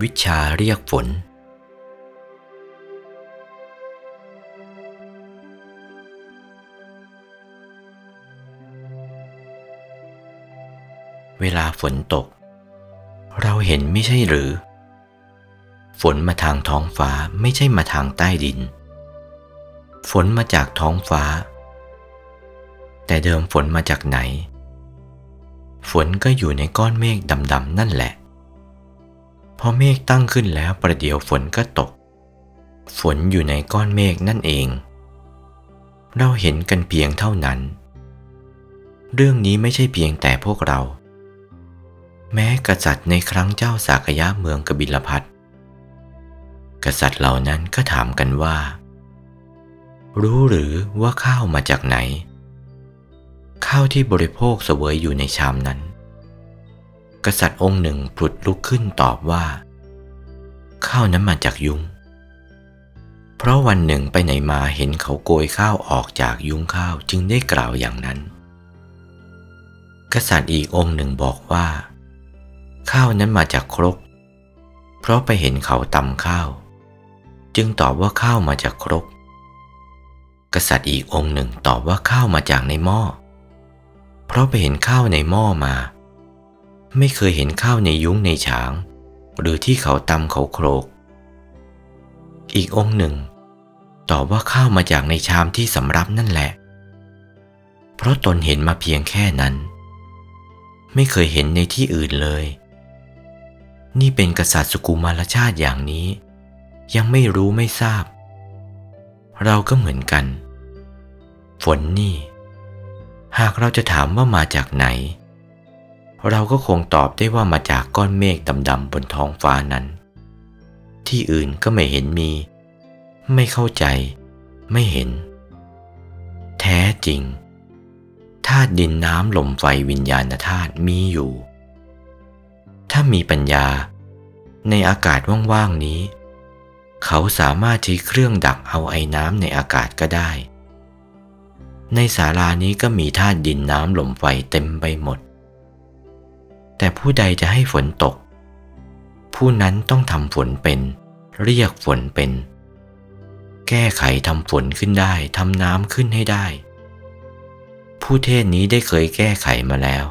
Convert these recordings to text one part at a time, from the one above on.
วิชาเรียกฝน เวลาฝนตก เราเห็นไม่ใช่หรือ ฝนมาทางท้องฟ้าไม่ใช่มาทางใต้ดิน ฝนมาจากท้องฟ้า แต่เดิมฝนมาจากไหน ฝนก็อยู่ในก้อนเมฆดำๆนั่นแหละ พอเมฆตั้งขึ้นแล้วประเดี๋ยวฝนก็ตก ฝนอยู่ในก้อนเมฆนั่นเอง เราเห็นกันเพียงเท่านั้น เรื่องนี้ไม่ใช่เพียงแต่พวกเรา แม้กษัตริย์ในครั้งเจ้าสากยะเมืองกบิลพัทกษัตริย์เหล่านั้นก็ถามกันว่า รู้หรือว่าข้าวมาจากไหน ข้าวที่บริโภคเสวยอยู่ในชามนั้น กษัตริย์องค์หนึ่งผุดลุกขึ้นตอบว่า ข้าวนั้นมาจากยุง้ง เพราะวันหนึ่งไปไหนมาเห็นเขาโกยข้าวออกจากยุ้งข้าวจึงได้กล่าวอย่างนั้น กษัตริย์อีกองค์หนึ่งบอกว่า ข้าวนั้นมาจากครก เพราะไปเห็นเขาตำข้าว จึงตอบว่าข้าวมาจากครก กษัตริย์อีกองค์หนึ่งตอบว่าข้าวมาจากในหม้อ เพราะไปเห็นข้าวในหม้อมา ไม่เคยเห็นข้าวในยุ้งในฉาง หรือที่เขาตำเขาโครก อีกองค์หนึ่ง ตอบว่าข้าวมาจากในชามที่สำรับนั่นแหละ เพราะตนเห็นมาเพียงแค่นั้น ไม่เคยเห็นในที่อื่นเลย นี่เป็นกษัตริย์สุกุมารชาติอย่างนี้ ยังไม่รู้ไม่ทราบ เราก็เหมือนกัน ฝนนี่ หากเราจะถามว่ามาจากไหน เราก็คงตอบได้ว่ามาจากก้อนเมฆดำๆบนท้องฟ้านั้น ที่อื่นก็ไม่เห็นมี ไม่เข้าใจ ไม่เห็น แท้จริงธาตุดินน้ำลมไฟวิญญาณธาตุมีอยู่ ถ้ามีปัญญา ในอากาศว่างๆนี้ เขาสามารถใช้เครื่องดักเอาไอ้น้ำในอากาศก็ได้ ในศาลานี้ก็มีธาตุดินน้ำลมไฟเต็มไปหมด แต่ผู้ใดจะให้ฝนตก ผู้นั้นต้องทำฝนเป็น เรียกฝนเป็น แก้ไขทำฝนขึ้นได้ทำน้ำขึ้นให้ได้ ผู้เทศนี้ได้เคยแก้ไขมาแล้ว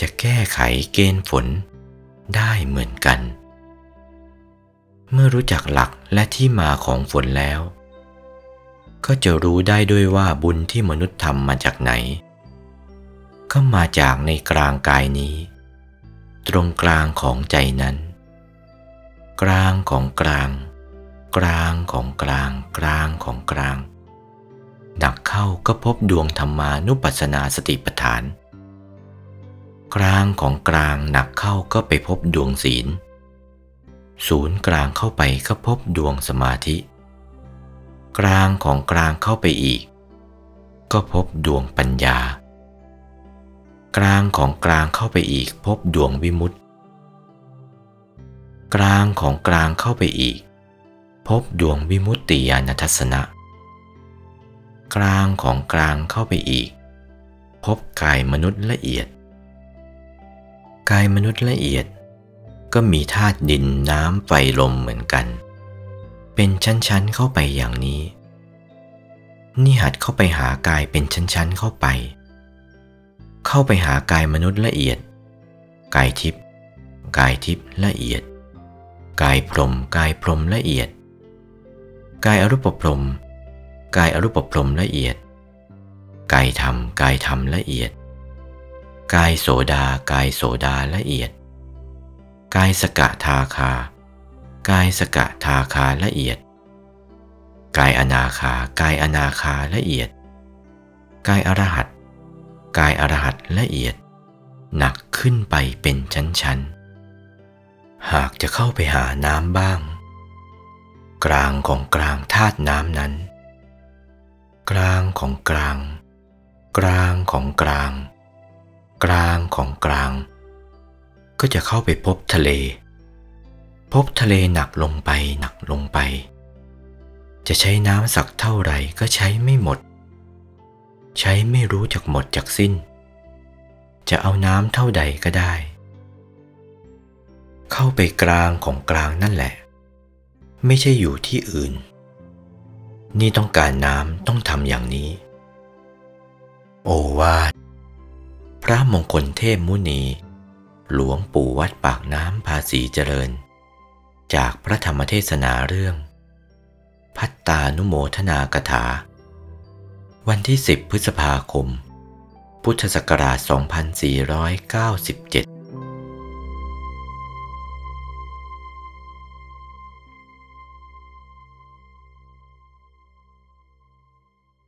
จะแก้ไขเกณฑ์ฝนได้เหมือนกัน เมื่อรู้จักหลักและที่มาของฝนแล้ว ก็จะรู้ได้ด้วยว่าบุญที่มนุษย์ทำมาจากไหน ก็มาจากในกลางกายนี้ ตรงกลางของใจนั้น กลางของกลาง กลางของกลาง กลางของกลางหนักเข้าก็พบดวงธรรมานุปัสสนาสติปัฏฐาน กลางของกลางหนักเข้าก็ไปพบดวงศีล ศูนย์กลางเข้าไปก็พบดวงสมาธิ กลางของกลางเข้าไปอีก ก็พบดวงปัญญา กลางของกลางเข้าไปอีกพบดวงวิมุตติ กลางของกลางเข้าไปอีก พบดวงวิมุตติญาณทัศนะ กลางของกลางเข้าไปอีก พบกายมนุษย์ละเอียด กายมนุษย์ละเอียด ก็มีธาตุดินน้ำไฟลมเหมือนกัน เป็นชั้นๆเข้าไปอย่างนี้ นี่หัดเข้าไปหากายเป็นชั้นๆเข้าไป เข้าไปหากายมนุษย์ละเอียด กายทิพย์กายทิพย์ละเอียด กายพรมกายพรมละเอียด กายอรูปพรมกายอรูปพรมละเอียด กายธรรมกายธรรมละเอียด กายโสดากายโสดาละเอียด กายสกะทาคา กายสกะทาคาละเอียด กายอนาคากายอนาคาละเอียด กายอรหัต กายอรหัตละเอียด หนักขึ้นไปเป็นชั้นๆ หากจะเข้าไปหาน้ำบ้าง กลางของกลางธาตุน้ำนั้น กลางของกลาง กลางของกลาง กลางของกลาง ก็จะเข้าไปพบทะเล พบทะเลหนักลงไปหนักลงไป จะใช้น้ำสักเท่าไหร่ก็ใช้ไม่หมด ใช้ไม่รู้จักหมดจากสิ้น จะเอาน้ำเท่าใดก็ได้ เข้าไปกลางของกลางนั่นแหละ ไม่ใช่อยู่ที่อื่น นี่ต้องการน้ำต้องทำอย่างนี้ โอวาท พระมงคลเทพมุนี หลวงปู่วัดปากน้ำภาษีเจริญ จากพระธรรมเทศนาเรื่อง พัตตานุโมทนากถา วันที่ 10 พฤษภาคม พุทธศักราช 2497